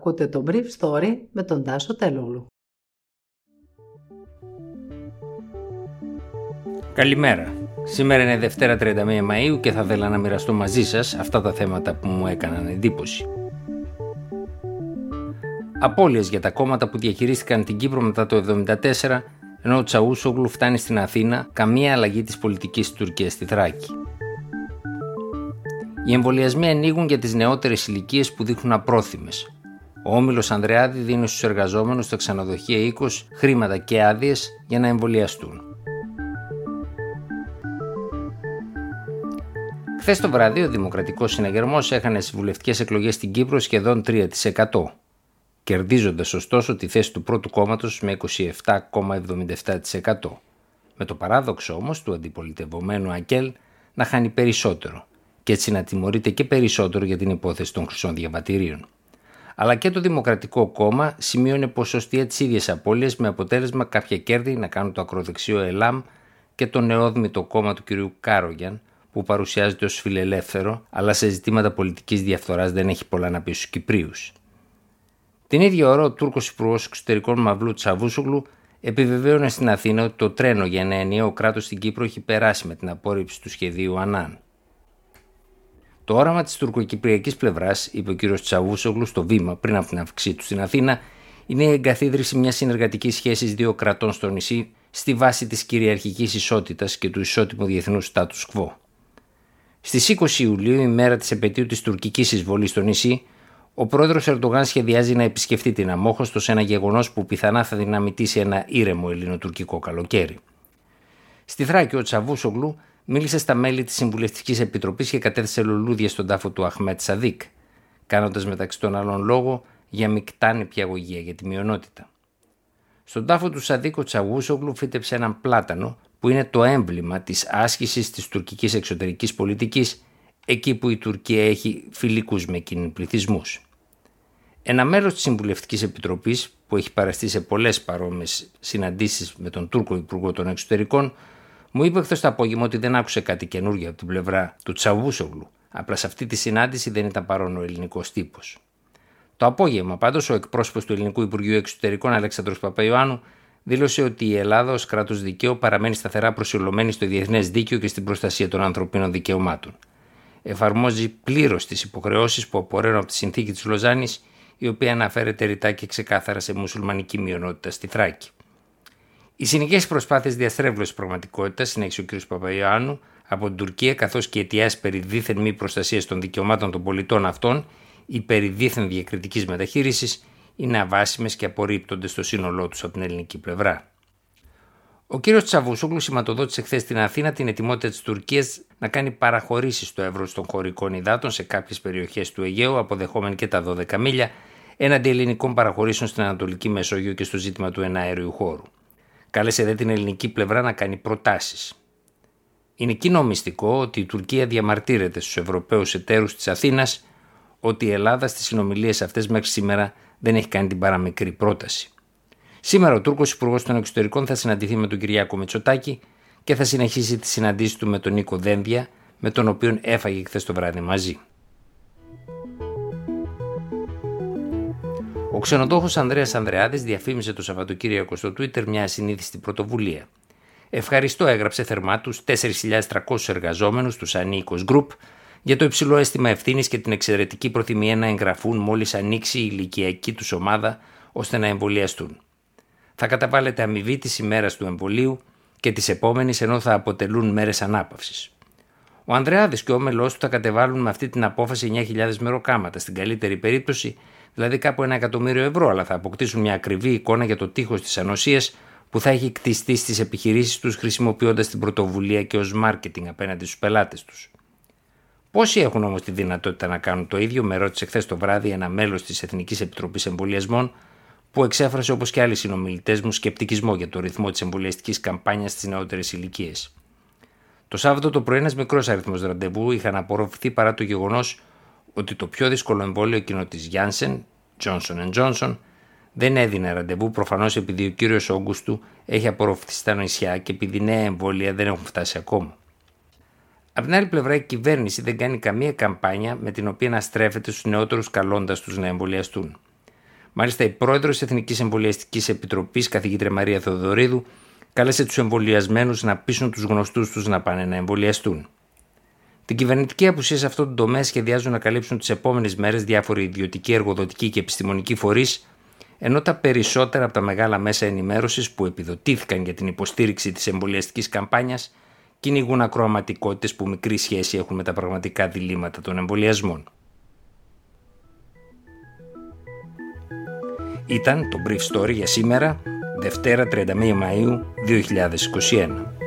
Ακούτε το Brief Story με τον Τάσο Τελούλου. Καλημέρα. Σήμερα είναι Δευτέρα 31 Μαΐου και θα ήθελα να μοιραστώ μαζί σας αυτά τα θέματα που μου έκαναν εντύπωση. Απόλυες για τα κόμματα που διαχειρίστηκαν την Κύπρο μετά το 1974, ενώ ο Τσαούσογλου φτάνει στην Αθήνα καμία αλλαγή της πολιτικής της Τουρκίας στη Θράκη. Οι εμβολιασμοί ανοίγουν για τις νεότερες ηλικίες που δείχνουν απρόθυμες. Ο Όμιλος Ανδρεάδη δίνει στους εργαζόμενους στα ξενοδοχεία 20 χρήματα και άδειες για να εμβολιαστούν. Χθες το βράδυ, ο Δημοκρατικός Συναγερμός έχανε στι βουλευτικέ εκλογές στην Κύπρο σχεδόν 3%, κερδίζοντας ωστόσο τη θέση του πρώτου κόμματος με 27,77%. Με το παράδοξο όμως του αντιπολιτευομένου Ακέλ να χάνει περισσότερο και έτσι να τιμωρείται και περισσότερο για την υπόθεση των χρυσών διαβατηρίων. Αλλά και το Δημοκρατικό Κόμμα σημείωνε ποσοστία τι ίδιε απώλειε με αποτέλεσμα κάποια κέρδη να κάνουν το ακροδεξιό ΕΛΑΜ και το νεόδμητο κόμμα του κ. Κάρογιαν που παρουσιάζεται ως φιλελεύθερο, αλλά σε ζητήματα πολιτικής διαφθοράς δεν έχει πολλά να πει στους Κυπρίους. Την ίδια ώρα ο Τούρκος Υπουργός Εξωτερικών Μαυλού Τσαβούσουγλου επιβεβαίωνε στην Αθήνα ότι το τρένο για ένα ενιαίο κράτος στην Κύπρο έχει περάσει με την απόρριψη του σχεδίου Ανάν. Το όραμα της τουρκοκυπριακής πλευράς, είπε ο κ. Τσαβούσογλου στο βήμα πριν από την αύξησή του στην Αθήνα, είναι η εγκαθίδρυση μιας συνεργατικής σχέσης δύο κρατών στο νησί στη βάση της κυριαρχικής ισότητας και του ισότιμου διεθνούς status quo. Στις 20 Ιουλίου, η μέρα της επαιτίου της τουρκικής εισβολής στο νησί, ο πρόεδρος Ερντογάν σχεδιάζει να επισκεφτεί την Αμόχωστος σε ένα γεγονός που πιθανά θα δυναμητήσει ένα ήρεμο ελληνοτουρκικό καλοκαίρι. Στη Θράκη, ο Τσαβούσογλου μίλησε στα μέλη της Συμβουλευτικής Επιτροπής και κατέθεσε λουλούδια στον τάφο του Αχμέτ Σαδίκ, κάνοντας μεταξύ των άλλων λόγο για μεικτά νηπιαγωγία για τη μειονότητα. Στον τάφο του Σαδίκ ο Τσαβούσογλου φύτεψε έναν πλάτανο που είναι το έμβλημα της άσκησης της τουρκικής εξωτερικής πολιτικής εκεί που η Τουρκία έχει φιλικούς με εκείνη πληθυσμούς. Ένα μέλος της Συμβουλευτικής Επιτροπής που έχει παραστεί σε πολλές παρόμοιες συναντήσεις με τον Τούρκο Υπουργό των Εξωτερικών μου είπε χθες το απόγευμα ότι δεν άκουσε κάτι καινούργιο από την πλευρά του Τσαβούσογλου. Απλά σε αυτή τη συνάντηση δεν ήταν παρόν ο ελληνικός τύπος. Το απόγευμα, πάντως, ο εκπρόσωπος του Ελληνικού Υπουργείου Εξωτερικών Αλέξανδρος Παπαϊωάννου δήλωσε ότι η Ελλάδα ως κράτος δικαίου παραμένει σταθερά προσιλωμένη στο διεθνές δίκαιο και στην προστασία των ανθρωπίνων δικαιωμάτων. Εφαρμόζει πλήρως τις υποχρεώσεις που απορρέουν από τη συνθήκη της Λοζάνης, η οποία αναφέρεται ρητά και ξεκάθαρα σε μουσουλμανική μειονότητα στη Θράκη. Οι συνεχείς προσπάθειες διαστρέβλωσης πραγματικότητας, συνέχισε ο κ. Παπαϊωάννου, από την Τουρκία, καθώς και οι αιτιάσεις περί δίθεν μη προστασίας των δικαιωμάτων των πολιτών αυτών ή περί δίθεν διακριτικής μεταχείρισης, είναι αβάσιμες και απορρίπτονται στο σύνολό τους από την ελληνική πλευρά. Ο κ. Τσαβούσογλου σηματοδότησε χθες στην Αθήνα την ετοιμότητα της Τουρκίας να κάνει παραχωρήσεις στο εύρος των χωρικών υδάτων σε κάποιες περιοχές του Αιγαίου, αποδεχόμενοι και τα 12 μίλια, έναντι ελληνικών παραχωρήσεων στην Ανατολική Μεσόγειο και στο ζήτημα του εναέριου χώρου. Κάλεσε δε την ελληνική πλευρά να κάνει προτάσεις. Είναι κοινό μυστικό ότι η Τουρκία διαμαρτύρεται στους Ευρωπαίους εταίρους της Αθήνας ότι η Ελλάδα στις συνομιλίες αυτές μέχρι σήμερα δεν έχει κάνει την παραμικρή πρόταση. Σήμερα ο Τούρκος Υπουργός των Εξωτερικών θα συναντηθεί με τον Κυριάκο Μητσοτάκη και θα συνεχίσει τη συναντήση του με τον Νίκο Δένδια, με τον οποίο έφαγε χθες το βράδυ μαζί. Ξενοδόχος Ανδρέας Ανδρεάδης διαφήμισε το Σαββατοκύριακο στο Twitter μια ασυνήθιστη πρωτοβουλία. Ευχαριστώ, έγραψε θερμά τους 4.300 εργαζόμενους του Ανίκο Group για το υψηλό αίσθημα ευθύνης και την εξαιρετική προθυμία να εγγραφούν μόλις ανοίξει η ηλικιακή τους ομάδα ώστε να εμβολιαστούν. Θα καταβάλλεται αμοιβή της ημέρας του εμβολίου και της επόμενης ενώ θα αποτελούν μέρες ανάπαυσης. Ο Ανδρεάδης και ο όμελός του θα κατεβάλουν με αυτή την απόφαση 9.000 μεροκάματα, στην καλύτερη περίπτωση δηλαδή κάπου ένα εκατομμύριο ευρώ, αλλά θα αποκτήσουν μια ακριβή εικόνα για το τείχος της ανοσίας που θα έχει κτιστεί στις επιχειρήσεις τους χρησιμοποιώντας την πρωτοβουλία και ως marketing απέναντι στους πελάτες τους. Πόσοι έχουν όμως τη δυνατότητα να κάνουν το ίδιο, με ρώτησε χθες το βράδυ ένα μέλος της Εθνικής Επιτροπής Εμβολιασμών, που εξέφρασε όπως και άλλοι συνομιλητές μου σκεπτικισμό για το ρυθμό της εμβολιαστικής καμπάνιας στις νεότερες ηλικίες. Το Σάββατο το πρωί, ένας μικρός αριθμός ραντεβού είχαν απορροφηθεί παρά το γεγονός ότι το πιο δύσκολο εμβόλιο εκείνο της Janssen, Johnson Johnson, δεν έδινε ραντεβού προφανώς επειδή ο κύριος Όγκουστου έχει απορροφηθεί στα νησιά και επειδή νέα εμβόλια δεν έχουν φτάσει ακόμα. Από την άλλη πλευρά, η κυβέρνηση δεν κάνει καμία καμπάνια με την οποία να στρέφεται στους νεότερους καλώντας τους να εμβολιαστούν. Μάλιστα, η πρόεδρος της Εθνικής Εμβολιαστικής Επιτροπής, καθηγήτρια Μαρία Θεοδωρίδου, κάλεσε τους εμβολιασμένους να πείσουν τους γνωστούς τους να πάνε να εμβολιαστούν. Την κυβερνητική απουσία σε αυτό το τομέα σχεδιάζουν να καλύψουν τις επόμενες μέρες διάφοροι ιδιωτικοί, εργοδοτικοί και επιστημονικοί φορείς, ενώ τα περισσότερα από τα μεγάλα μέσα ενημέρωσης που επιδοτήθηκαν για την υποστήριξη της εμβολιαστικής καμπάνιας κυνηγούν ακροαματικότητες που μικρή σχέση έχουν με τα πραγματικά διλήμματα των εμβολιασμών. Ήταν το Brief Story για σήμερα, Δευτέρα 31 Μαΐου 2021.